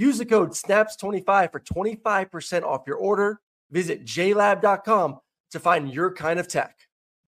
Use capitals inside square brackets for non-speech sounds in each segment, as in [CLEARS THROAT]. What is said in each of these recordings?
Use the code SNAPS25 for 25% off your order. Visit jlab.com to find your kind of tech.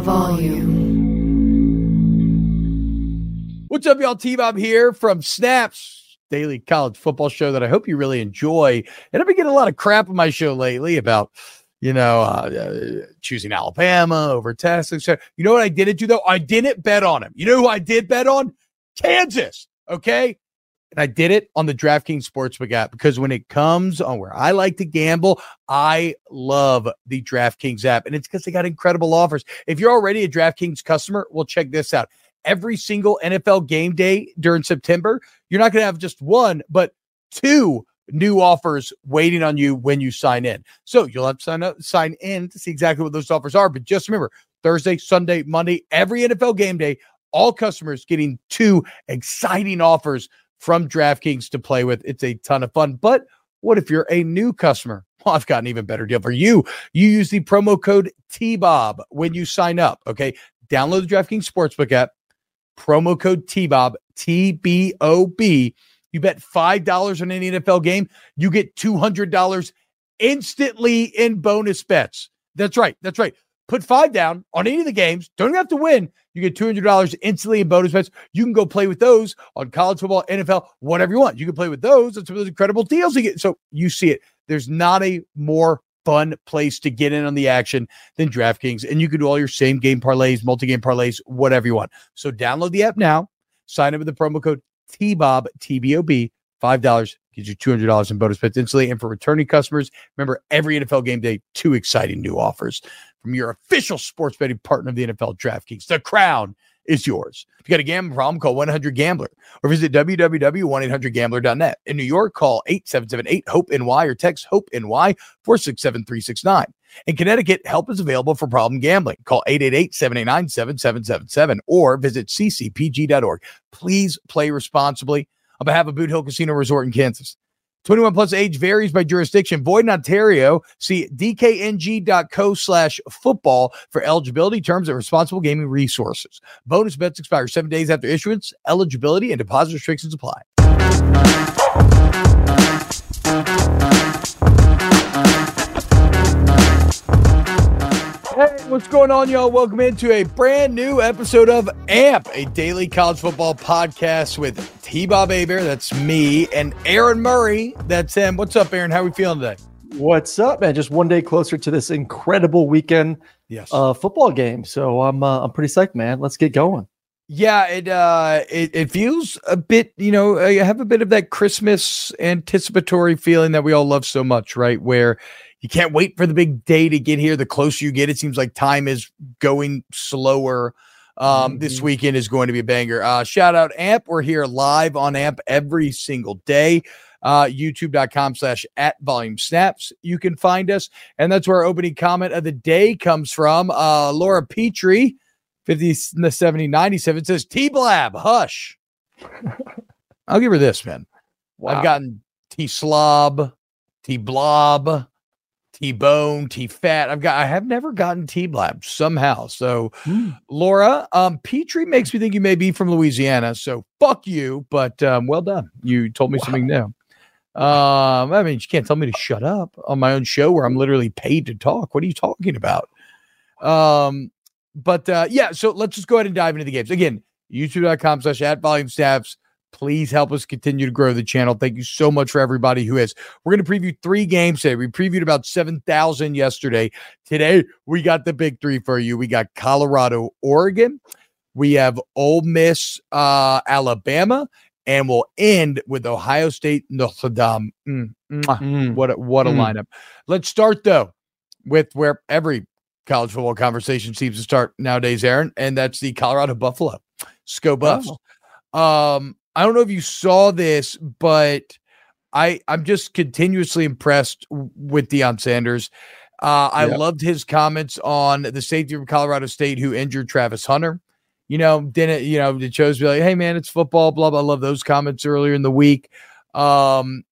volume. What's up, y'all? T Bob here from Snaps Daily College Football Show that I hope you really enjoy. And I've been getting a lot of crap on my show lately about, you know, uh, uh, choosing Alabama over Texas. You know what I didn't do though? I didn't bet on him. You know who I did bet on? Kansas. Okay. And I did it on the DraftKings Sportsbook app because when it comes on where I like to gamble, I love the DraftKings app. And it's because they got incredible offers. If you're already a DraftKings customer, well, check this out. Every single NFL game day during September, you're not going to have just one, but two new offers waiting on you when you sign in. So you'll have to sign up, sign in to see exactly what those offers are. But just remember Thursday, Sunday, Monday, every NFL game day, all customers getting two exciting offers from DraftKings to play with. It's a ton of fun. But what if you're a new customer? [LAUGHS] Well, I've got an even better deal for you. You use the promo code TBOB when you sign up. Okay. Download the DraftKings Sportsbook app, promo code TBOB, T B O B. You bet $5 on any NFL game, you get $200 instantly in bonus bets. That's right. That's right. Put five down on any of the games. Don't have to win. You get $200 instantly in bonus bets. You can go play with those on college football, NFL, whatever you want. You can play with those and some of those incredible deals you get. So you see it. There's not a more fun place to get in on the action than DraftKings. And you can do all your same game parlays, multi game parlays, whatever you want. So download the app now. Sign up with the promo code TBOB, TBOB, $5 gets you $200 in bonus bets instantly. And for returning customers, remember every NFL game day, two exciting new offers from your official sports betting partner of the NFL DraftKings. The crown is yours. If you got a gambling problem, call 100 Gambler or visit www.1800Gambler.net. In New York, call 8778 HOPE NY or text HOPE NY 467 369. In Connecticut, help is available for problem gambling. Call 888 789 7777 or visit ccpg.org. Please play responsibly on behalf of Boot Hill Casino Resort in Kansas. 21 plus age varies by jurisdiction. Void in Ontario. See dkng.co slash football for eligibility terms and responsible gaming resources. Bonus bets expire seven days after issuance. Eligibility and deposit restrictions apply. Hey, what's going on, y'all? Welcome into a brand new episode of AMP, a daily college football podcast with T Bob Hebert, that's me, and Aaron Murray, that's him. What's up, Aaron? How are we feeling today? What's up, man? Just one day closer to this incredible weekend yes. uh, football game. So I'm uh, I'm pretty psyched, man. Let's get going. Yeah, it uh it, it feels a bit, you know, I have a bit of that Christmas anticipatory feeling that we all love so much, right? Where you can't wait for the big day to get here. The closer you get, it seems like time is going slower. Um, mm-hmm. This weekend is going to be a banger. Uh, shout out AMP. We're here live on AMP every single day. Uh, YouTube.com slash at volume snaps. You can find us. And that's where our opening comment of the day comes from. Uh, Laura Petrie, 50, 70, 97 says, T Blab, hush. I'll give her this, man. I've gotten T slob, T blob, T bone, T fat. I've got I have never gotten T blab somehow. So Hmm. Laura, um, Petrie makes me think you may be from Louisiana. So fuck you, but um, well done. You told me something new. Um, I mean, you can't tell me to shut up on my own show where I'm literally paid to talk. What are you talking about? Um, but uh, yeah, so let's just go ahead and dive into the games again. YouTube.com slash at volume snaps. Please help us continue to grow the channel. Thank you so much for everybody who has. We're going to preview three games today. We previewed about 7,000 yesterday. Today, we got the big three for you. We got Colorado, Oregon. We have Ole Miss, uh, Alabama. And we'll end with Ohio State, Notre Dame. Mm. Mm. What a, what a Mm. lineup. Let's start, though, with where every college football conversation seems to start nowadays, Aaron, and that's the Colorado Buffalo. Sko Buffs. Um, I don't know if you saw this, but I I'm just continuously impressed with Deion Sanders. Uh, I Yep. loved his comments on the safety of Colorado State who injured Travis Hunter. You know, didn't you know? It chose to be like, "Hey, man, it's football." Blah blah. I love those comments earlier in the week. Um,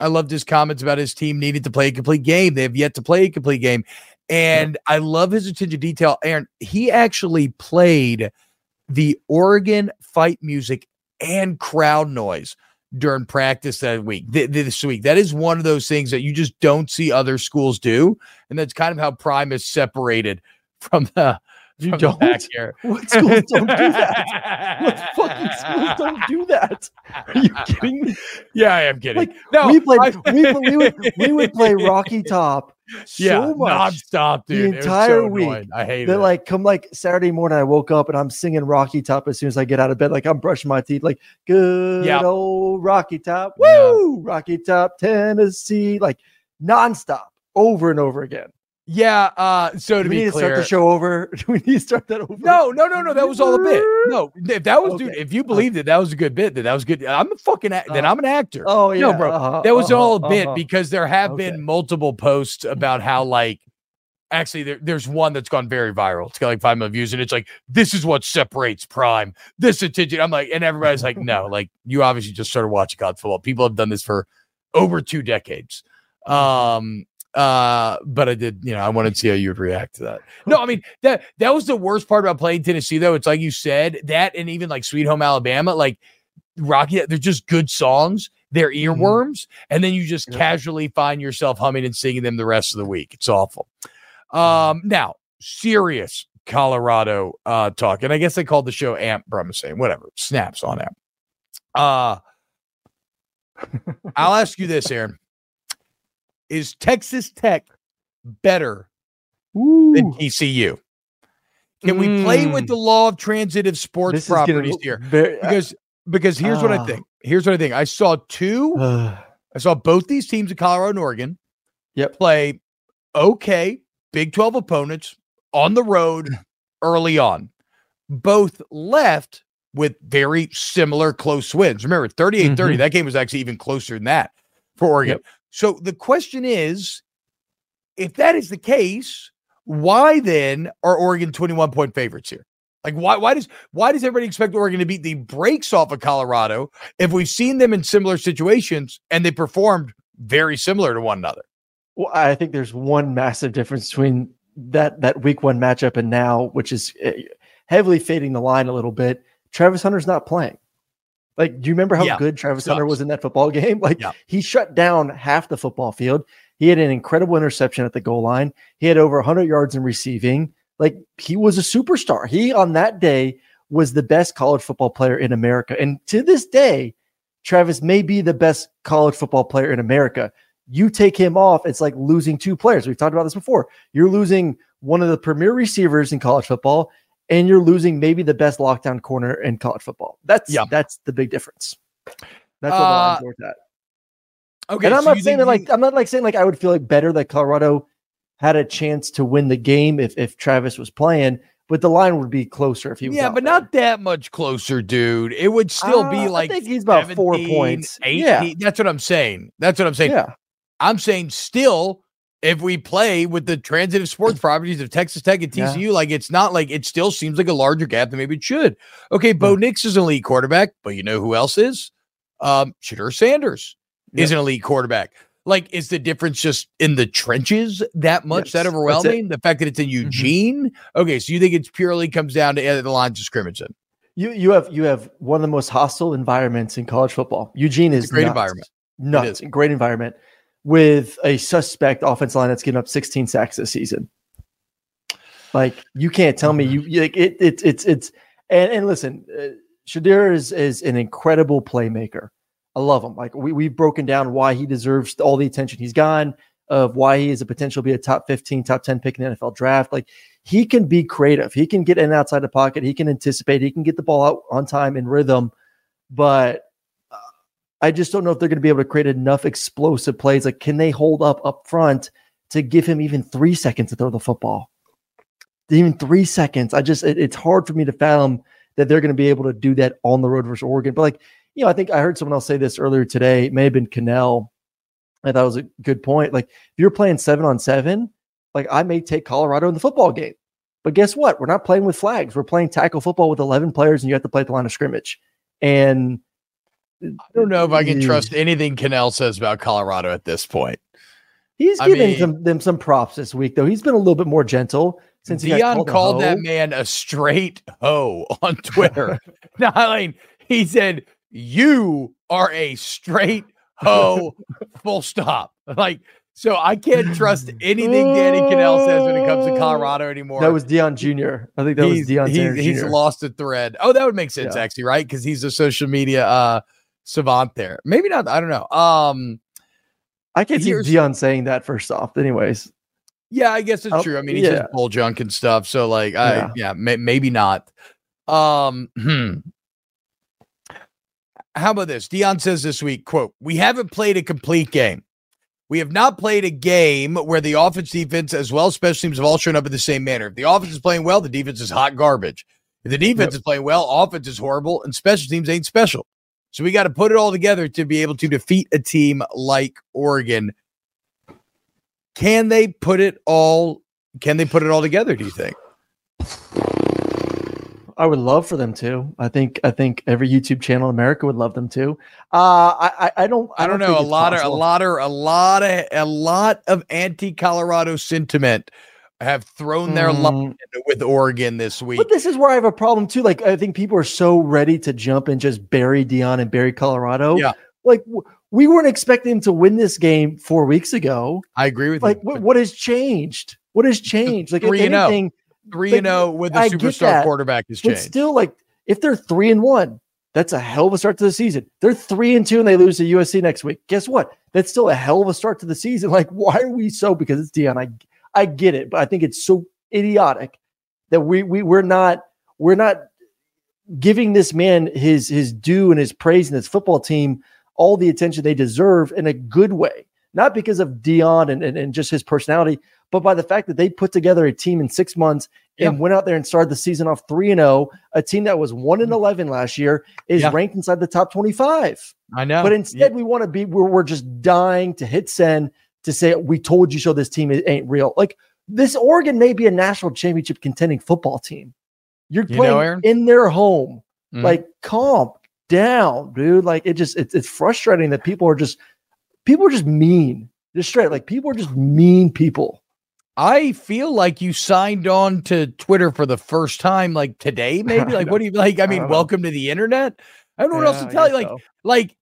I loved his comments about his team needed to play a complete game. They have yet to play a complete game, and I love his attention to detail. Aaron, he actually played the Oregon fight music and crowd noise during practice that week, this week. That is one of those things that you just don't see other schools do, and that's kind of how Prime is separated [LAUGHS] from the. You don't? back here. [LAUGHS] What schools don't do that? What fucking schools [LAUGHS] don't do that? Are you kidding me? Yeah, I am kidding. Like, no, we played. I- we, we would we would play [LAUGHS] Rocky Top so yeah, much nonstop, the dude. It entire so week annoying. I hate that it. like come like Saturday morning, I woke up and I'm singing Rocky Top as soon as I get out of bed. Like I'm brushing my teeth, like good Yeah. old Rocky Top, Yeah. woo, Rocky Top, Tennessee, like nonstop, over and over again. Yeah. Uh, so to we be need to clear, start the show over? [LAUGHS] Do we need to start that over? No, no, no, no. That was all a bit. No, if that was, dude, if you believed it, that was a good bit. That that was good. I'm a fucking. Act, then Uh, I'm an actor. Oh yeah, No, bro, uh-huh, that was uh-huh, all a bit uh-huh. because there have Okay. been multiple posts about how like. Actually, there, there's one that's gone very viral. It's got like five million views, and it's like, this is what separates Prime. This attention. I'm like, and everybody's like, no, like you obviously just started watching college football. People have done this for over two decades. [LAUGHS] Um, uh, but I did, you know, I wanted to see how you would react to that. No, I mean that that was the worst part about playing Tennessee, though. It's like you said that, and even like Sweet Home Alabama, like Rocky, they're just good songs. They're earworms, and then you just Yeah. casually find yourself humming and singing them the rest of the week. It's awful. Um, now serious Colorado uh talk, and I guess they called the show Amp, but I'm saying whatever. Snaps on Amp. Uh [LAUGHS] I'll ask you this, Aaron. Is Texas Tech better than TCU? Can we play with Mm. the law of transitive sports This properties here? very- Because because here's what I Ah. think. Here's what I think. I saw two. uh, [SIGHS] I saw both these teams in Colorado and Oregon Yep. play okay Big 12 opponents on the road [CLEARS THROAT] early on. Both left with very similar close wins. Remember, 38 30, Mhm. that game was actually even closer than that for Oregon. Yep. So the question is if that is the case, why then are Oregon 21 point favorites here? Like why why does why does everybody expect Oregon to beat the brakes off of Colorado if we've seen them in similar situations and they performed very similar to one another? Well, I think there's one massive difference between that that week one matchup and now, which is eh, heavily fading the line a little bit. Travis Hunter's not playing. Like, do you remember how Yeah, good Travis Hunter was in that football game? [LAUGHS] Like, Yeah. he shut down half the football field. He had an incredible interception at the goal line. He had over 100 yards in receiving. Like, he was a superstar. He on that day was the best college football player in America, and to this day, Travis may be the best college football player in America you take him off, it's like losing two players. We've talked about this before. You're losing one of the premier receivers in college football, and you're losing maybe the best lockdown corner in college football. That's Yeah. that's the big difference. That's what Uh, lines worth at. Okay, and I'm so not saying that like I'm not like saying like I would feel like better that Colorado had a chance to win the game if if Travis was playing, but the line would be closer if he was. yeah, but there. not that much closer, dude. It would still Uh, be I like think he's about four points. 18. Yeah. That's what I'm saying. That's what I'm saying. Yeah, I'm saying still, if we play with the transitive sports [CLEARS THROAT] properties of Texas Tech and Yeah. TCU, like it's not like it still seems like a larger gap than maybe it should. Okay, Bo Nix is an elite quarterback, but you know who else is? Um, Shedeur Sanders is an elite quarterback. Like, is the difference just in the trenches that much Yes, that overwhelming? The fact that it's in Eugene? Okay, so you think it's purely comes down to the lines of scrimmage then? You you have you have one of the most hostile environments in college football. Eugene is a great nuts. environment. Nuts, great environment with a suspect offensive line that's getting up 16 sacks this season. Like you can't tell me you you- like it, it it's it's and and listen, uh, Shedeur is is an incredible playmaker. I love him. Like we we've broken down why he deserves all the attention he's gotten, of why he is a potential to be a top 15, top 10 pick in the NFL draft. Like he can be creative. He can get in outside the pocket. He can anticipate. He can get the ball out on time in rhythm. But I just don't know if they're going to be able to create enough explosive plays. Like, can they hold up up front to give him even three seconds to throw the football? Even three seconds. I just, it- it's hard for me to fathom that they're going to be able to do that on the road versus Oregon. But like, you know, I think I heard someone else say this earlier today. It may have been Kanell. I thought it was a good point. Like, if you're playing seven on seven, like I may take Colorado in the football game. But guess what? We're not playing with flags. We're playing tackle football with 11 players, and you have to play at the line of scrimmage. And I don't know if I can trust anything Kanell says about Colorado at this point. He's I giving mean- some, them some props this week, though. He's been a little bit more gentle since he got Deion called, called that man a straight hoe on [LAUGHS] Twitter. mean, he said, You are a straight hoe, full stop. Like, so I can't trust anything Danny Kanell says when it comes to Colorado anymore. That was Deion Jr. I think that was he's, Deion he's, Sanders he's lost the thread. Oh, that would make sense, Yeah. actually, right? Because he's a social media uh savant there. Maybe not. I don't know. Um, I can't see Deion saying that first off. Anyways, Yeah, I guess it's Oh, true. I mean, he says yeah. bull junk and stuff. So, like, I Yeah. yeah, may, maybe not. Um, hmm. how about this? Deion says this week, quote, we haven't played a complete game. We have not played a game where the offense, defense, as well as special teams have all shown up in the same manner. If the offense is playing well, the defense is hot garbage. If the defense is playing well, offense is horrible, and special teams ain't special. So we got to put it all together to be able to defeat a team like Oregon. Can they put it all? Can they put it all together? Do you think? I would love for them to. I think I think every YouTube channel in America would love them to. Uh, I, I I don't I don't know. A lot of a lot of a lot of a lot of anti-Colorado sentiment have thrown their Mm. with Oregon this week. But this is where I have a problem too. Like I think people are so ready to jump and just bury Deion and bury Colorado. Yeah. Like w- we weren't expecting him to win this game four weeks ago. I agree with Like you. what, but what has changed? What has changed? Like if Three and oh. anything, Three like, and zero with a superstar that, quarterback has but changed. still, like if they're three and one, that's a hell of a start to the season. They're three and two and they lose to USC next week. Guess what? That's still a hell of a start to the season. [LAUGHS] Like why are we so? Because it's Deion. I I get it, but I think it's so idiotic that we we we're not we're not giving this man his his due and his praise and his football team all the attention they deserve in a good way. Not because of Deion and, and, and just his personality, but by the fact that they put together a team in six months and went out there and started the season off 3 and 0, a team that was 1 and mm. 11 last year is Yeah. ranked inside the top 25. I know. But instead, we want to be, we're, we're just dying to hit send to say, we told you so this team ain't real. Like this Oregon may be a national championship contending football team. You're You know, playing Aaron? in their home. Mhm. Like, calm down, dude. Like, it just, it's, it's frustrating that people are just, people are just mean. Just straight. Like, people are just mean people. I feel like you signed on to Twitter for the first time, like today, [LAUGHS] maybe. Like, what do you like? I mean, know. welcome to the internet. I don't know what else to tell you. Like, so. like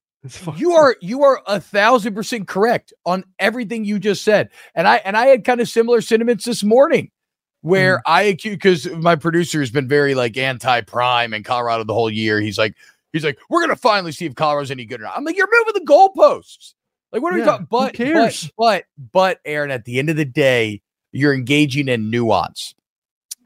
you are you are a thousand percent correct on everything you just said. And i and i had kind of similar sentiments this morning where Mm. i accuse because my producer has been very like anti-prime in colorado the whole year. He's like he's like we're gonna finally see if colorado's any good or not. I'm like you're moving the goalposts. Like what are we Yeah, talking who but, cares? but but but aaron at the end of the day you're engaging in nuance.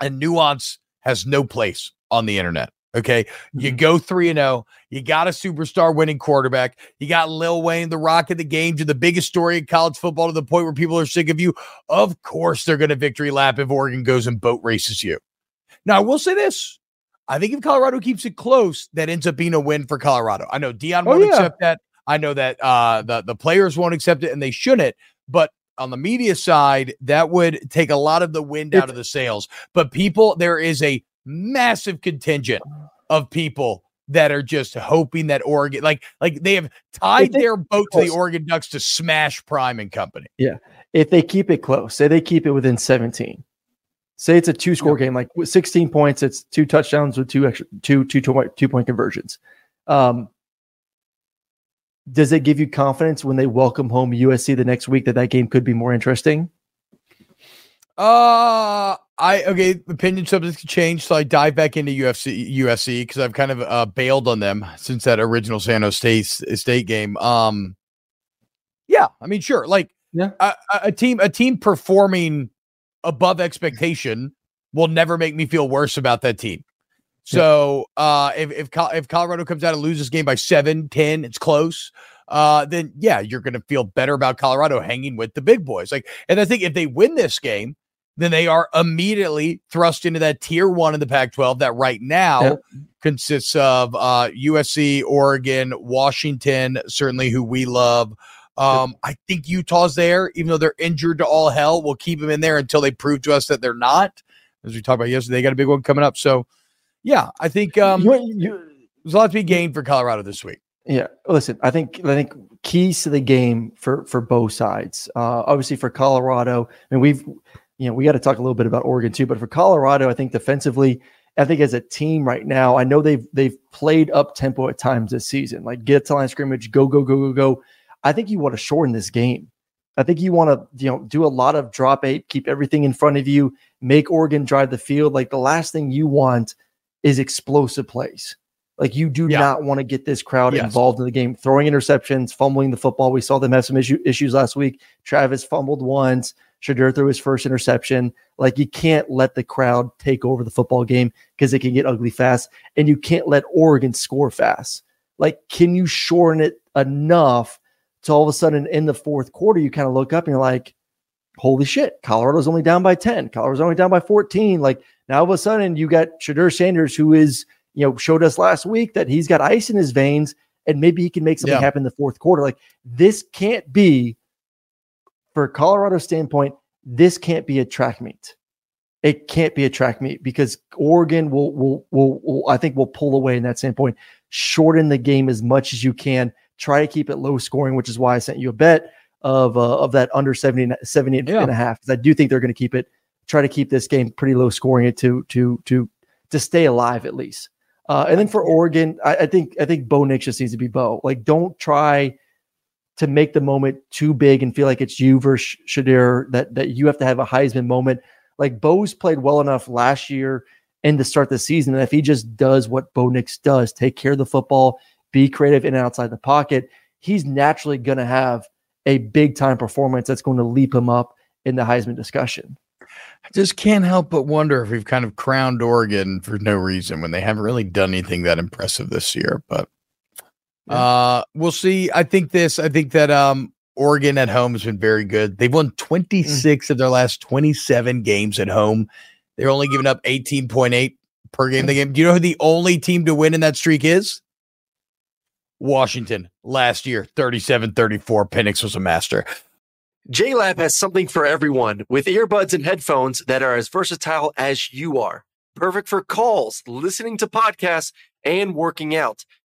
And nuance has no place on the internet okay you Mm-hmm. go 3 and 0 you got a superstar winning quarterback. You got Lil Wayne, the rock of the game, to the biggest story in college football to the point where people are sick of you. Of course, they're going to victory lap if Oregon goes and boat races you. Now, I will say this. I think if Colorado keeps it close, that ends up being a win for Colorado. I know Deion Oh, won't yeah. accept that. I know that uh, the, the players won't accept it, and they shouldn't. But on the media side, that would take a lot of the wind out of the sails. But people, there is a massive contingent of people that are just hoping that Oregon, like, like they have tied they- their boat to the. Oregon Ducks to smash Prime and Company. Yeah, if they keep it close, say they keep it within 17. Say it's a two score game, like 16 points, it's two touchdowns with two extra two two two point, two point conversions. Um, does it give you confidence when they welcome home USC the next week that that game could be more interesting? Uh I okay, opinion subjects can change, so I dive back into UFC USC because I've kind of uh, bailed on them since that original San Jose State, State game. Um, yeah, I mean, sure, like Yeah. a, a- team a team performing above expectation will never make me feel worse about that team. So uh, if if if Colorado comes out and loses this game by seven, 10, it's close. Uh, then yeah, you're gonna feel better about Colorado hanging with the big boys. Like, and I think if they win this game, then they are immediately thrust into that tier one in the Pac 12 that right now Yeah. consists of uh, USC, Oregon, Washington, certainly who we love. Um, I think Utah's there, even though they're injured to all hell. We'll keep them in there until they prove to us that they're not. As we talked about yesterday, they got a big one coming up. So, yeah, I think um, You- you- there's a lot to be gained for Colorado this week. Yeah, listen, I think I think keys to the game for for both sides. Uh, obviously, for Colorado, and we've you know we got to talk a little bit about Oregon too. But for Colorado, I think defensively, I think as a team right now, I know they've they've played up tempo at times this season. Like get to line scrimmage, go go go go go. I think you want to shorten this game. I think you want to you know do a lot of drop eight, keep everything in front of you, make Oregon drive the field. Like the last thing you want is explosive plays. Like you do Yeah. not want to get this crowd Yes. involved in the game, throwing interceptions, fumbling the football. We saw them have some issue, issues last week. Travis fumbled once. Shedeur threw his first interception. Like you can't let the crowd take over the football game because it can get ugly fast, and you can't let Oregon score fast. Like, can you shorten it enough to all of a sudden in the fourth quarter you kind of look up and you're like, holy shit, Colorado's only down by 10. Colorado's only down by 14. Like now all of a sudden you got Shedeur Sanders, who is, you know, showed us last week that he's got ice in his veins and maybe he can make something Yeah. happen in the fourth quarter. Like this can't be, for Colorado standpoint, this can't be a track meet. It can't be a track meet because Oregon will, will, will, will I think will pull away in that standpoint. Shorten the game as much as you can. Try to keep it low scoring, which is why I sent you a bet of uh, of that under 70, 70 Yeah. and a half. Because I do think they're going to keep it, try to keep this game pretty low scoring it to to to to stay alive at least. Uh, and then for Oregon, I, I think I think Bo Nix just needs to be Bo. Like, don't try to make the moment too big and feel like it's you versus Shedeur. That that you have to have a Heisman moment. Like Bo's played well enough last year and to start the season. And if he just does what Bo Nix does, take care of the football, be creative in and outside the pocket, he's naturally going to have a big time performance that's going to leap him up in the Heisman discussion. I just can't help but wonder if we've kind of crowned Oregon for no reason when they haven't really done anything that impressive this year. But uh we'll see. I think this, I think that um Oregon at home has been very good. They've won 26 of their last 27 games at home. They're only giving up 18.8 per game. The game. Do you know who the only team to win in that streak is? Washington last year, 37 34. Penix was a master. JLab has something for everyone with earbuds and headphones that are as versatile as you are. Perfect for calls, listening to podcasts, and working out.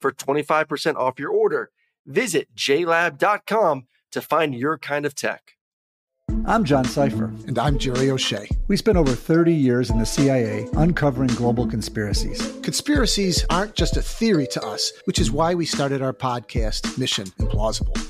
for 25% off your order. Visit jlab.com to find your kind of tech. I'm John Sipher. And I'm Jerry O'Shea. We spent over 30 years in the CIA uncovering global conspiracies. Conspiracies aren't just a theory to us, which is why we started our podcast, Mission Implausible.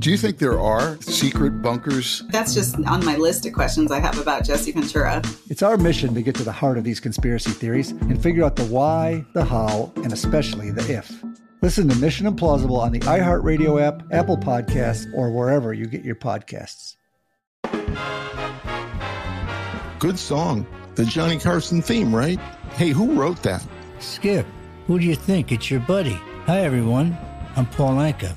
Do you think there are secret bunkers? That's just on my list of questions I have about Jesse Ventura. It's our mission to get to the heart of these conspiracy theories and figure out the why, the how, and especially the if. Listen to Mission Implausible on the iHeartRadio app, Apple Podcasts, or wherever you get your podcasts. Good song. The Johnny Carson theme, right? Hey, who wrote that? Skip. Who do you think? It's your buddy. Hi, everyone. I'm Paul Anka.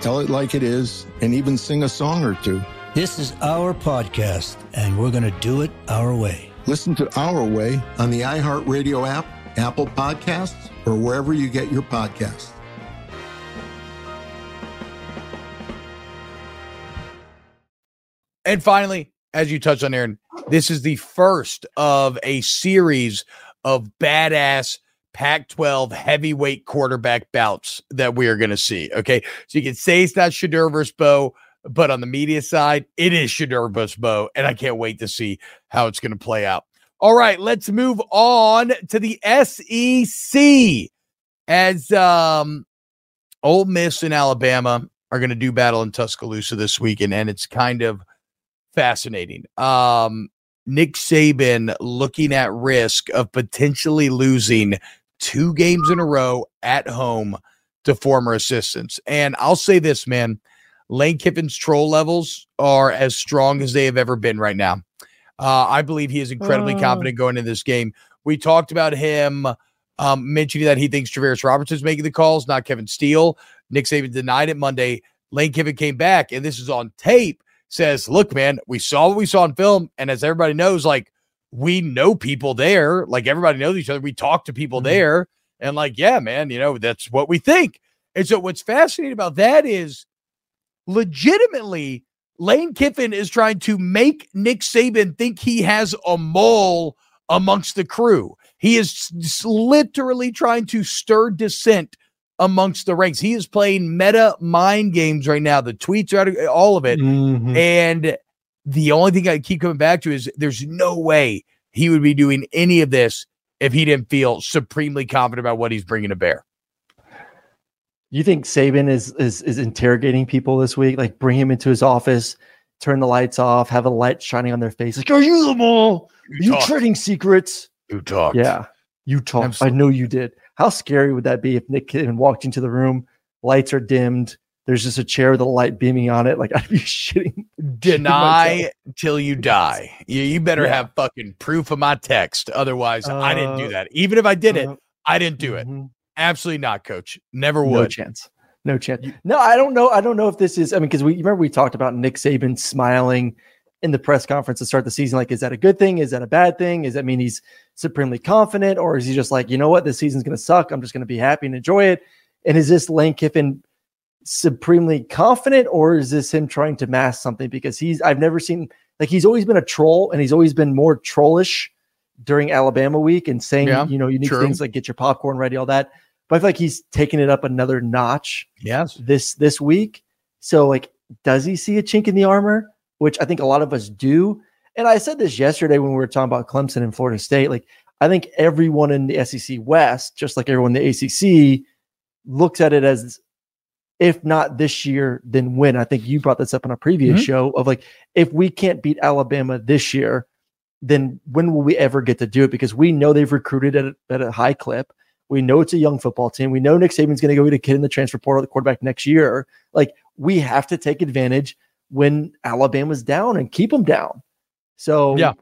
tell it like it is, and even sing a song or two. This is our podcast, and we're going to do it our way. Listen to Our Way on the iHeartRadio app, Apple Podcasts, or wherever you get your podcasts. And finally, as you touched on, Aaron, this is the first of a series of badass Pac 12 heavyweight quarterback bouts that we are going to see. Okay. So you can say it's not Shedeur versus Bo, but on the media side, it is Shedeur versus Bo. And I can't wait to see how it's going to play out. All right. Let's move on to the SEC. As um, Ole Miss and Alabama are going to do battle in Tuscaloosa this weekend. And it's kind of fascinating. Um, Nick Saban looking at risk of potentially losing two games in a row at home to former assistants. And I'll say this, man, Lane Kiffin's troll levels are as strong as they have ever been right now. Uh, I believe he is incredibly uh. confident going into this game. We talked about him um, mentioning that he thinks Travaris Robertson is making the calls, not Kevin Steele. Nick Saban denied it Monday. Lane Kiffin came back, and this is on tape says, Look, man, we saw what we saw in film. And as everybody knows, like we know people there, like everybody knows each other. We talk to people mm-hmm. there. And like, yeah, man, you know, that's what we think. And so what's fascinating about that is legitimately Lane Kiffin is trying to make Nick Saban think he has a mole amongst the crew. He is literally trying to stir dissent amongst the ranks. He is playing meta mind games right now. The tweets are out of all of it. Mm-hmm. And the only thing I keep coming back to is there's no way he would be doing any of this if he didn't feel supremely confident about what he's bringing to bear. You think Saban is is is interrogating people this week? Like bring him into his office, turn the lights off, have a light shining on their face. Like, are you the mole? You, you trading secrets? You talked. Yeah, you talked. I know you did. How scary would that be if Nick Kidman walked into the room, lights are dimmed, there's just a chair with a light beaming on it? Like [LAUGHS] I'd be shitting. Deny shitting till you die. You, you better yeah. have fucking proof of my text. Otherwise, uh, I didn't do uh, that. Even if I did uh, it, I didn't do it. Mm-hmm. Absolutely not, coach. Never would. No chance. No chance. No, I don't know. I don't know if this is. I mean, because we remember we talked about Nick Saban smiling in the press conference to start the season. Like, is that a good thing? Is that a bad thing? Is that mean he's supremely confident, or is he just like, you know what, this season's going to suck. I'm just going to be happy and enjoy it. And is this Lane Kiffin supremely confident, or is this him trying to mask something? Because he's, I've never seen like he's always been a troll, and he's always been more trollish during Alabama week and saying, yeah, you know, unique true. things like get your popcorn ready, all that. But I feel like he's taking it up another notch. Yes, this this week. So like, does he see a chink in the armor? Which I think a lot of us do. And I said this yesterday when we were talking about Clemson and Florida State. Like, I think everyone in the SEC West, just like everyone in the ACC, looks at it as if not this year, then when. I think you brought this up on a previous Mhm. show of like, if we can't beat Alabama this year, then when will we ever get to do it? Because we know they've recruited at a, at a high clip. We know it's a young football team. We know Nick Saban's going to go get a kid in the transfer portal, the quarterback next year. Like we have to take advantage when Alabama's down and keep them down. So Yeah.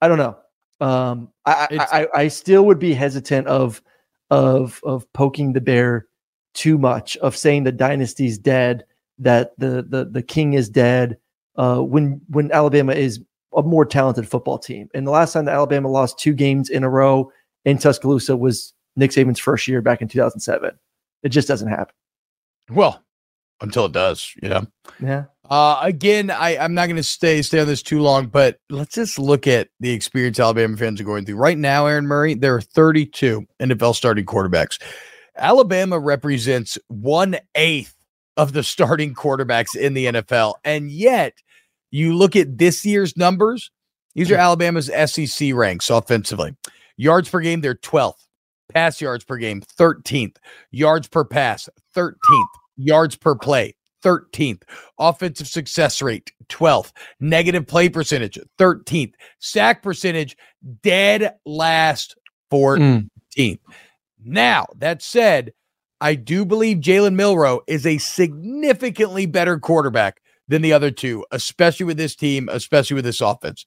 I don't know. Um, I, I, I I still would be hesitant of of of poking the bear too much of saying the dynasty's dead, that the the the king is dead. Uh, when when Alabama is a more talented football team, and the last time that Alabama lost two games in a row in Tuscaloosa was Nick Saban's first year back in 2007. It just doesn't happen. Well, until it does, you know. Yeah. Uh, again, I, I'm not going to stay stay on this too long, but let's just look at the experience Alabama fans are going through right now. Aaron Murray, there are 32 NFL starting quarterbacks. Alabama represents one eighth of the starting quarterbacks in the NFL, and yet you look at this year's numbers. These are Alabama's SEC ranks offensively. Yards per game, they're 12th. Pass yards per game, 13th. Yards per pass, 13th. Yards per play, 13th. Offensive success rate, 12th. Negative play percentage, 13th. Sack percentage, dead last 14th. Now, that said, I do believe Jalen Milroe is a significantly better quarterback than the other two, especially with this team, especially with this offense.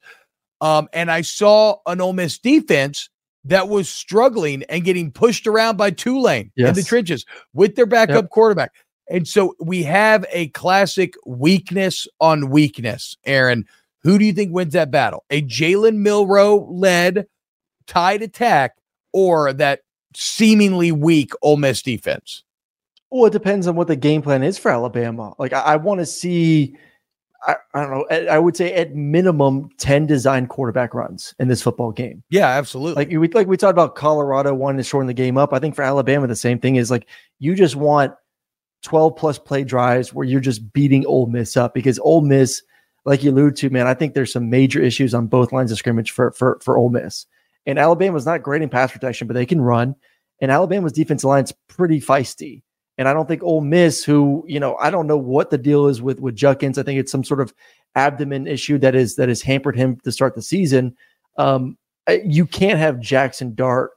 Um, and I saw an Ole Miss defense that was struggling and getting pushed around by Tulane in the trenches with their backup Yep. quarterback. And so we have a classic weakness on weakness. Aaron, who do you think wins that battle? A Jalen Milroe led tied attack or that seemingly weak Ole Miss defense? Well, it depends on what the game plan is for Alabama. Like, I, I want to see, I, I don't know, I, I would say at minimum 10 design quarterback runs in this football game. Yeah, absolutely. Like we like we talked about Colorado wanting to shorten the game up. I think for Alabama, the same thing is like you just want 12 plus play drives where you're just beating Ole Miss up because Ole Miss, like you allude to, man, I think there's some major issues on both lines of scrimmage for for for Ole Miss. And Alabama's not great in pass protection, but they can run. And Alabama's defensive line's pretty feisty. And I don't think Ole Miss, who you know, I don't know what the deal is with with Judkins. I think it's some sort of abdomen issue that is that has hampered him to start the season. Um, you can't have Jackson Dart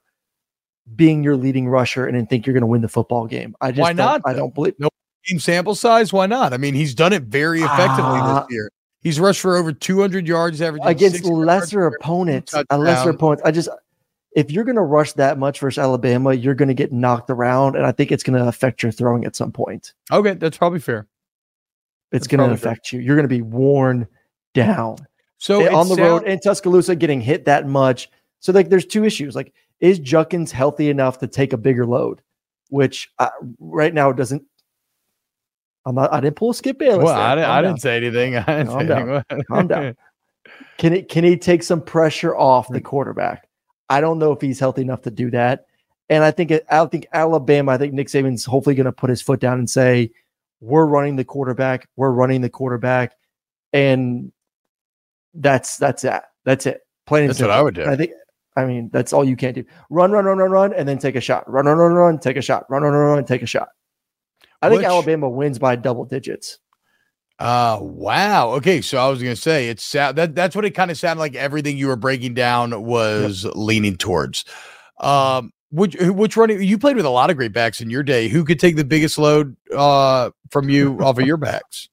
being your leading rusher and then think you're going to win the football game. I just Why don't- I don't believe. No game sample size. Why not? I mean, he's done it very effectively Ah. this year. He's rushed for over 200 yards, averaging against lesser opponents. A lesser touchdown. opponents. I just if you're going to rush that much versus Alabama, you're going to get knocked around, and I think it's going to affect your throwing at some point. Okay, that's probably fair. It's going to probably fair. affect you. You're going to be worn down. So Eh, on the road in Tuscaloosa, getting hit that much. So like, there's two issues. Like, is Judkins healthy enough to take a bigger load? Which uh, right now doesn't. I'm not. I didn't pull a Skip Bayless. Well. I, didn't- I didn't say anything. [LAUGHS] I didn't Calm down. anything. [LAUGHS] Calm down. Can he can he take some pressure off the quarterback? I don't know if he's healthy enough to do that. And I think I think Alabama, I think Nick Saban's hopefully going to put his foot down and say, "We're running the quarterback. We're running the quarterback," and that's that's that. That's it. Plain That's what. I would do. I think. I mean, that's all you can do. Run, run, run, run, run, and then take a shot. Run, run, run, run, take a shot. Run, run, run, run, take a shot. I think Which- Alabama wins by double digits. Uh wow. Okay, so I was gonna say it's that that's what it kind of sounded like. Everything you were breaking down was leaning towards. Um, which which running you played with a lot of great backs in your day. Who could take the biggest load uh from you [LAUGHS] off of your backs?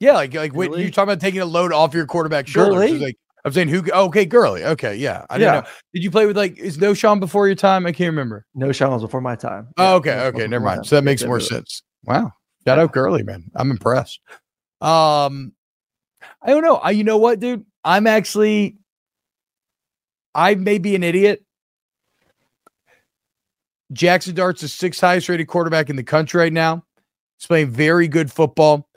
Yeah, like like when Gurley? you talking about taking a load off your quarterback shoulders. Like I'm saying who okay, Gurley. Okay, yeah. I didn't Yeah. know. Did you play with like is Knowshon before your time? I can't remember. Knowshon was before my time. Oh, okay, no okay, never mind. So that Yeah, makes more sense. Wow. Shout out Gurley, man. I'm impressed. Um I don't know. I you know what, dude? I'm actually I may be an idiot. Jackson Dart's the sixth highest rated quarterback in the country right now. He's playing very good football.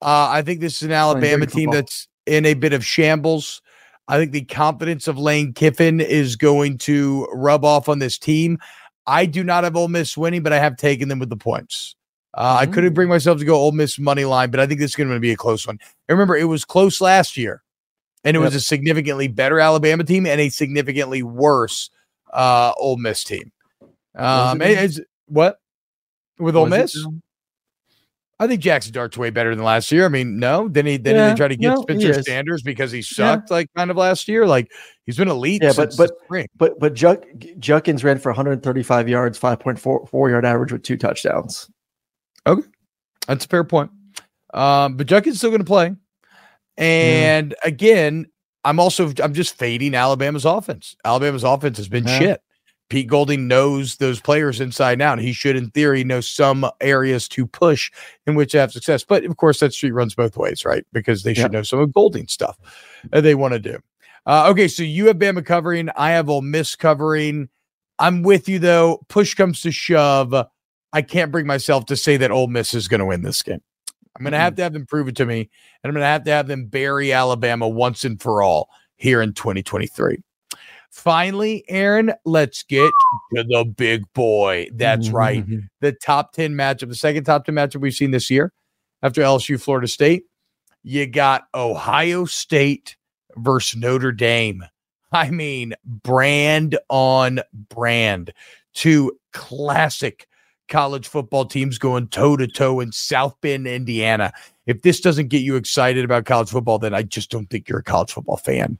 Uh, I think this is an Alabama team football. that's in a bit of shambles. I think the confidence of Lane Kiffin is going to rub off on this team. I do not have Ole Miss winning, but I have taken them with the points. Uh, I couldn't bring myself to go Ole Miss money line, but I think this is going to be a close one. And remember, it was close last year, and it was a significantly better Alabama team and a significantly worse uh, Ole Miss team. Um, it? is what with Ole it Miss? though? I think Jackson Dart's way better than last year. I mean, no, then he then Yeah, they try to get no, he Spencer. Sanders because he sucked like kind of last year. Like he's been elite. Yeah, but since but spring. but but Juck, Juckins ran for 135 yards, 5.4 yard average with two touchdowns. Okay, that's a fair point. Um, but Junkins still going to play. And again, I'm also I'm just fading Alabama's offense. Alabama's offense has been Yeah. shit. Pete Golding knows those players inside and out. He should, in theory, know some areas to push in which to have success. But of course, that street runs both ways, right? Because they should know some of Golding stuff that they want to do. Uh, okay, so you have Bama covering. I have Ole Miss covering. I'm with you though. Push comes to shove. I can't bring myself to say that Ole Miss is going to win this game. I'm going to have to have them prove it to me, and I'm going to have to have them bury Alabama once and for all here in 2023. Finally, Aaron, let's get to the big boy. That's right. The top 10 matchup, the second top 10 matchup we've seen this year after LSU Florida State. You got Ohio State versus Notre Dame. I mean, brand on brand. Two classic college football teams going toe to toe in South Bend, Indiana. If this doesn't get you excited about college football, then I just don't think you're a college football fan.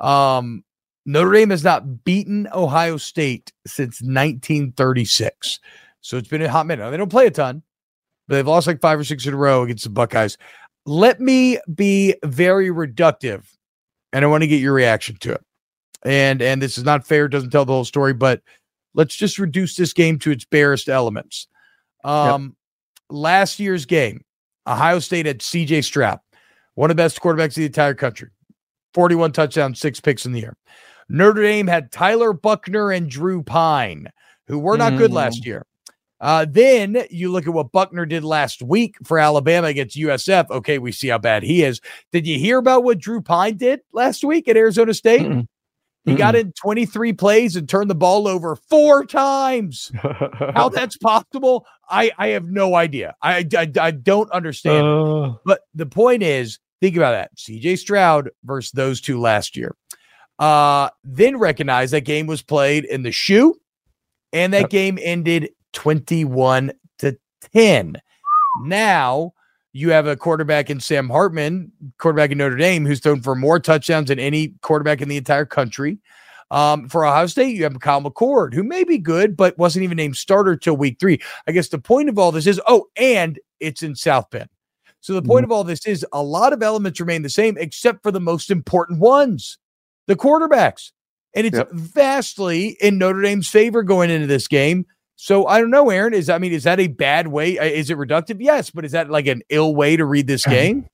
Um, Notre Dame has not beaten Ohio State since 1936. So it's been a hot minute. Now, they don't play a ton, but they've lost like five or six in a row against the Buckeyes. Let me be very reductive, and I want to get your reaction to it. And and this is not fair, it doesn't tell the whole story, but let's just reduce this game to its barest elements. Um, last year's game, Ohio State had CJ Stroud, one of the best quarterbacks in the entire country, 41 touchdowns, six picks in the year. Notre Dame had Tyler Buchner and Drew Pyne, who were not good last year. Uh, then you look at what Buchner did last week for Alabama against USF. Okay, we see how bad he is. Did you hear about what Drew Pyne did last week at Arizona State? He got in 23 plays and turned the ball over four times. How [LAUGHS] that's possible, I, I have no idea. I, I, I don't understand. but the point is, think about that. CJ Stroud versus those two last year. Uh, then recognize that game was played in the shoe, and that game ended 21 to 10. Now you have a quarterback in Sam Hartman, quarterback in Notre Dame, who's thrown for more touchdowns than any quarterback in the entire country. Um, for Ohio State, you have Kyle McCord, who may be good, but wasn't even named starter till week three. I guess the point of all this is, oh, and it's in South Bend. So the point of all this is a lot of elements remain the same, except for the most important ones, the quarterbacks. And it's vastly in Notre Dame's favor going into this game. So I don't know, Aaron. Is I mean, is that a bad way? uh, Is it reductive? Yes, but is that like an ill way to read this [CLEARS THROAT] game?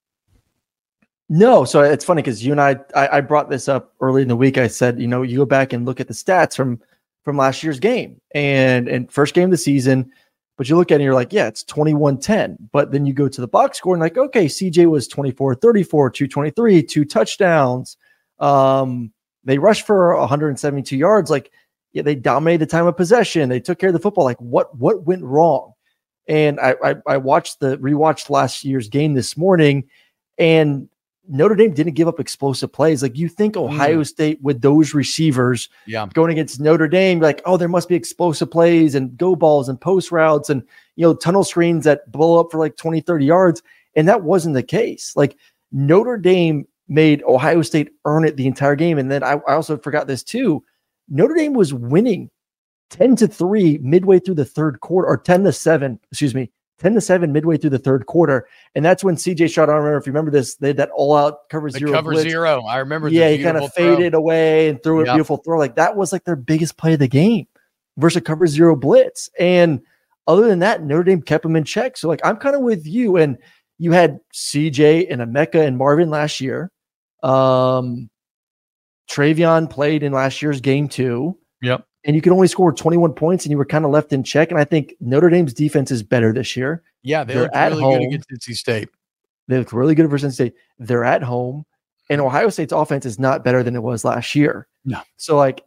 No, so it's funny because you and I, I, I brought this up early in the week. I said, you know, you go back and look at the stats from from last year's game and and first game of the season, but you look at it and you're like, yeah, it's 21-10. But then you go to the box score and like, okay, CJ was 24, 34, 223, two touchdowns. Um, they rushed for 172 yards. Like, yeah, they dominated the time of possession. They took care of the football. Like, what what went wrong? And I I, I watched the rewatched last year's game this morning, and Notre Dame didn't give up explosive plays. Like you think Ohio State with those receivers Yeah. going against Notre Dame, like, oh, there must be explosive plays and go balls and post routes and, you know, tunnel screens that blow up for like 20, 30 yards. And that wasn't the case. Like Notre Dame made Ohio State earn it the entire game. And then I, I also forgot this too. Notre Dame was winning 10 to 3 midway through the third quarter, or 10 to 7, excuse me, 10 to 7 midway through the third quarter. And that's when CJ shot. I don't remember if you remember this. They had that all out cover The zero. cover blitz. zero. I remember. the Yeah, he kind of throw. faded away and threw a Yep. beautiful throw. Like that was like their biggest play of the game versus a cover zero blitz. And other than that, Notre Dame kept them in check. So like I'm kind of with you. And you had CJ and Emeka and Marvin last year. Um TreVeyon played in last year's game too. Yep. And you could only score 21 points and you were kind of left in check. And I think Notre Dame's defense is better this year. Yeah, they They're looked at really home. good against NC State. They look really good versus NC State. They're at home, and Ohio State's offense is not better than it was last year. No. So like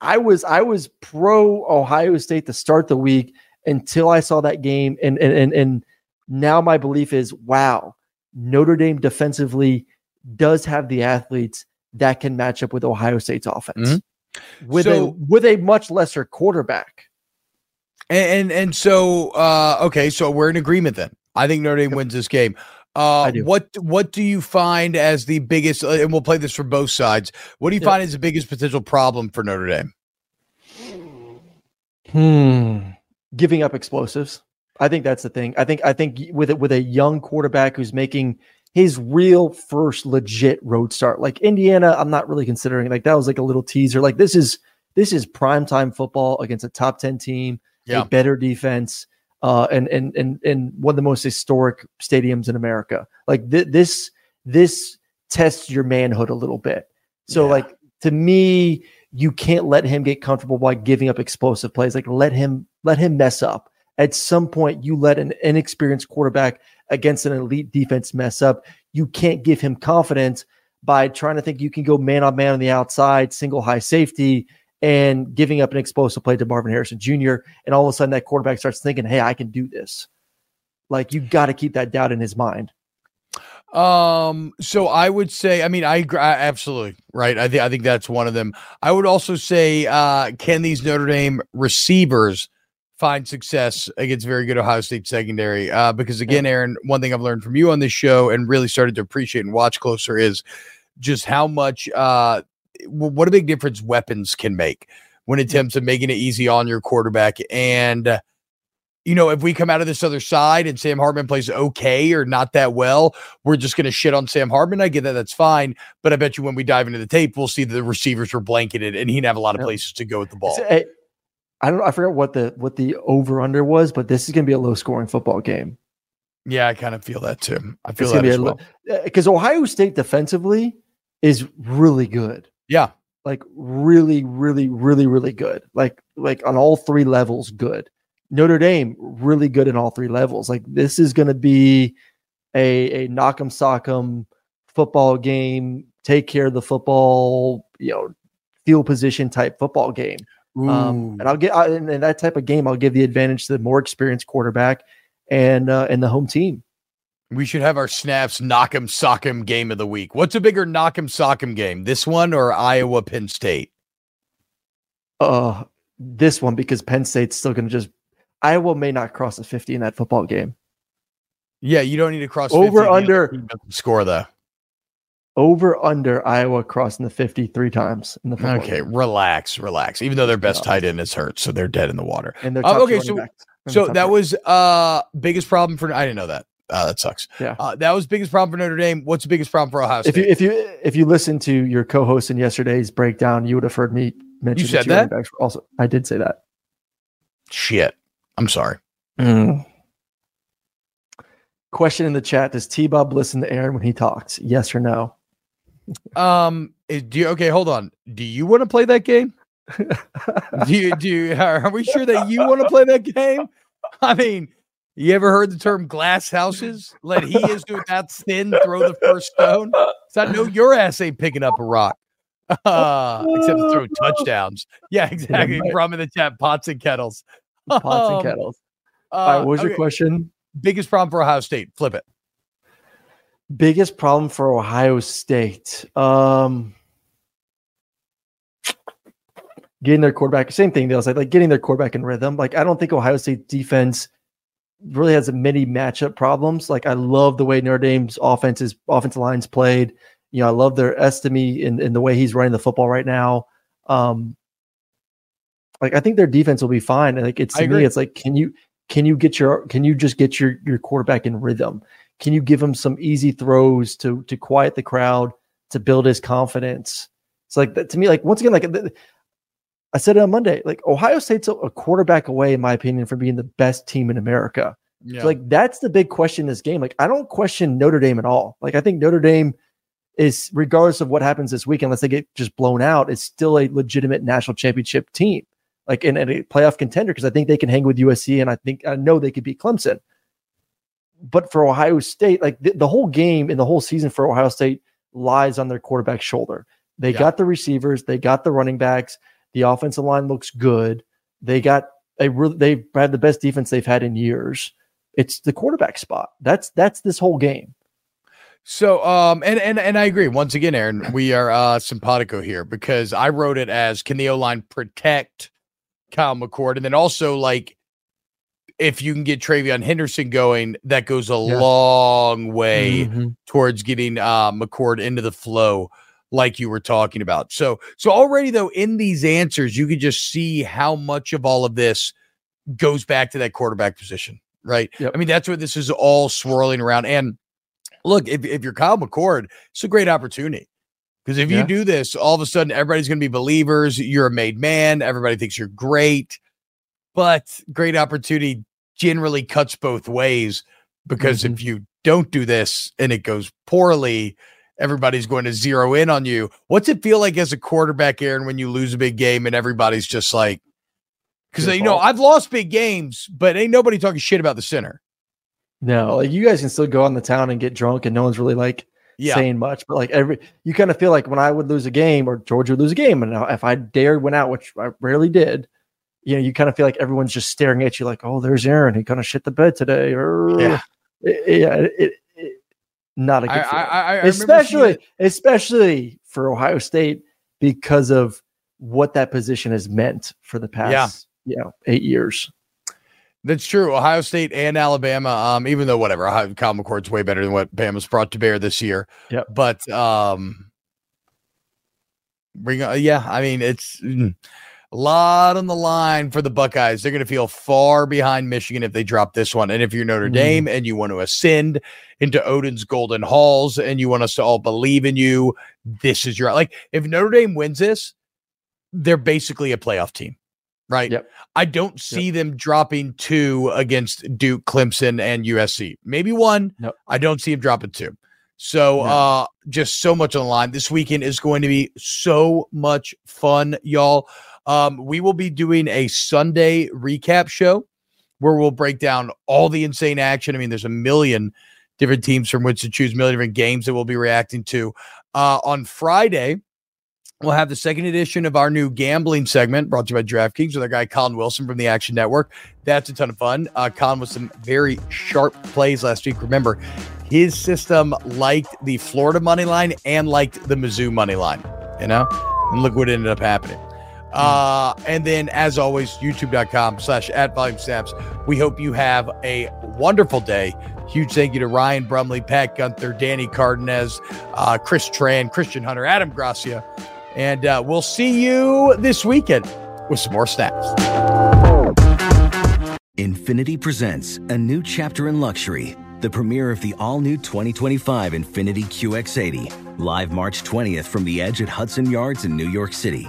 I was I was pro Ohio State to start the week until I saw that game. And and and, and now my belief is wow, Notre Dame defensively does have the athletes that can match up with Ohio State's offense with So- a with a much lesser quarterback. And and, and so uh, okay, so we're in agreement then. I think Notre Dame wins this game. Uh, what what do you find as the biggest? Uh, and we'll play this for both sides. What do you find as the biggest potential problem for Notre Dame? Hmm. Giving up explosives. I think that's the thing. I think I think with it with a young quarterback who's making his real first legit road start. Like Indiana, I'm not really considering like that was like a little teaser. Like this is this is primetime football against a top 10 team, Yeah. a better defense, uh, and and and and one of the most historic stadiums in America. Like th- this this tests your manhood a little bit. So like to me, you can't let him get comfortable by giving up explosive plays. Like let him let him mess up. At some point, you let an inexperienced quarterback against an elite defense mess up. You can't give him confidence by trying to think you can go man on man on the outside, single high safety, and giving up an explosive play to Marvin Harrison Jr. And all of a sudden, that quarterback starts thinking, "Hey, I can do this." Like you got to keep that doubt in his mind. Um, so I would say, I mean, I, I absolutely right. I think I think that's one of them. I would also say, uh, can these Notre Dame receivers find success against very good Ohio State secondary? Uh, because again, Aaron, one thing I've learned from you on this show and really started to appreciate and watch closer is just how much uh what a big difference weapons can make when it comes to making it easy on your quarterback and uh, you know, if we come out of this other side and Sam Hartman plays okay or not that well, we're just going to shit on Sam Hartman. I get that. That's fine. But I bet you when we dive into the tape, we'll see that the receivers were blanketed and he didn't have a lot of places to go with the ball. I don't know. I forgot what the what the over under was, but this is going to be a low scoring football game. Yeah, I kind of feel that too. I feel It's that as well. Eh, because Ohio State defensively is really good. Yeah. Like really, really, really, really good. Like like on all three levels, good. Notre Dame really good in all three levels. Like this is going to be a a knock'em sock'em football game. Take care of the football. You know, field position type football game. Um, and I'll get I, in, in that type of game. I'll give the advantage to the more experienced quarterback and uh, and the home team. We should have our snaps knock 'em sock 'em game of the week. What's a bigger knock 'em sock 'em game? This one or Iowa Penn State? uh this one because Penn State's still going to just Iowa may not cross the 50 in that football game. Yeah, you don't need to cross Over, 50 the under. score though. Over under Iowa crossing the 53 times in the football Okay, relax, relax. Even though their best tight end is hurt, so they're dead in the water. And their Uh, okay, so so that was uh biggest problem for I didn't know that. Uh, that sucks. Yeah. Uh, that was biggest problem for Notre Dame. What's the biggest problem for Ohio State? if you if you if you listen to your co-host in yesterday's breakdown, you would have heard me mention the said running that? Also, I did say that. Shit. I'm sorry. Question in the chat: Does T Bob listen to Aaron when he talks? Yes or no? Um, is- do you okay? Hold on. Do you want to play that game? [LAUGHS] do you do? You, [LAUGHS] are we sure that you want to play that game? I mean, you ever heard the term glass houses? Let he is who without sin throw the first stone. So I know your ass ain't picking up a rock. [LAUGHS] Uh, except to throw touchdowns. Yeah, exactly. right. From in the chat, pots and kettles. Pots and Um, kettles. Uh, All right, what was your question? Biggest problem for Ohio State. Flip it. Biggest problem for Ohio State. Um getting their quarterback. Same thing. They was like, like getting their quarterback in rhythm. Like I don't think Ohio State defense really has many matchup problems. Like I love the way Notre Dame's offenses offensive lines played. You know, I love their Estime in, in the way he's running the football right now. Um like I think their defense will be fine. And like it's to me, it's like, can you can you get your can you just get your your quarterback in rhythm? Can you give him some easy throws to to quiet the crowd to build his confidence? It's like that to me, like once again, like I said it on Monday, like Ohio State's a, quarterback away, in my opinion, from being the best team in America. Yeah. So, like that's the big question in this game. Like I don't question Notre Dame at all. Like I think Notre Dame is, regardless of what happens this week, unless they get just blown out, is still a legitimate national championship team, like and, and a playoff contender because I think they can hang with USC and I think I know they could beat Clemson. But for Ohio State, like the, the whole game and the whole season for Ohio State lies on their quarterback's shoulder. They Yeah. got the receivers, they got the running backs, the offensive line looks good. They got a really they've had the best defense they've had in years. It's the quarterback spot. That's that's this whole game. So um and and and I agree. Once again, Aaron, we are uh simpatico here because I wrote it as can the O line protect Kyle McCord? And then also like if you can get TreVeyon Henderson going, that goes a Yeah. long way Mhm. towards getting uh, McCord into the flow, like you were talking about. So, so already though, in these answers, you can just see how much of all of this goes back to that quarterback position, right? Yep. I mean, that's what this is all swirling around. And look, if, if you're Kyle McCord, it's a great opportunity. Because if you do this, all of a sudden everybody's going to be believers. You're a made man. Everybody thinks you're great. But great opportunity generally cuts both ways because Mm-hmm. if you don't do this and it goes poorly, everybody's going to zero in on you. What's it feel like as a quarterback, Aaron, when you lose a big game and everybody's just like, because you know. I've lost big games, but ain't nobody talking shit about the center. No, like you guys can still go on the town and get drunk, and no one's really like Yeah, saying much. But like every, you kind of feel like when I would lose a game or George would lose a game, and if I dared went out, which I rarely did, you know, you kind of feel like everyone's just staring at you, like, oh, there's Aaron. He kind of shit the bed today, or Yeah. It- yeah, it, it, not a good I, feeling. I, I especially especially for Ohio State because of what that position has meant for the past, yeah. you know, eight years. That's true. Ohio State and Alabama. Um, even though whatever, Ohio, Kyle McCord's way better than what Bama's brought to bear this year. Yep. But um, bring on, yeah. I mean, it's mm, a lot on the line for the Buckeyes. They're going to feel far behind Michigan if they drop this one. And if you're Notre Mhm. Dame and you want to ascend into Odin's golden halls and you want us to all believe in you, this is your like. If Notre Dame wins this, they're basically a playoff team, right? Yep. I don't see them dropping two against Duke, Clemson, and USC. Maybe one. Nope. I don't see them dropping two. So No. uh just so much on the line. This weekend is going to be so much fun, y'all. Um, we will be doing a Sunday recap show where we'll break down all the insane action. I mean, there's a million different teams from which to choose, million different games that we'll be reacting to. Uh, on Friday, we'll have the second edition of our new gambling segment brought to you by DraftKings with our guy Colin Wilson from the Action Network. That's a ton of fun. Uh, Colin with some very sharp plays last week. Remember, his system liked the Florida money line and liked the Mizzou money line, you know? And look what ended up happening. Uh, and then as always, youtube.com slash at volume snaps. We hope you have a wonderful day. Huge thank you to Ryan Brumley, Pat Gunther, Danny Cardenas, uh, Chris Tran, Christian Hunter, Adam Gracia. And uh, we'll see you this weekend with some more snaps. Infiniti presents a new chapter in luxury, the premiere of the all new 2025 Infiniti QX80, live March 20th from the edge at Hudson Yards in New York City,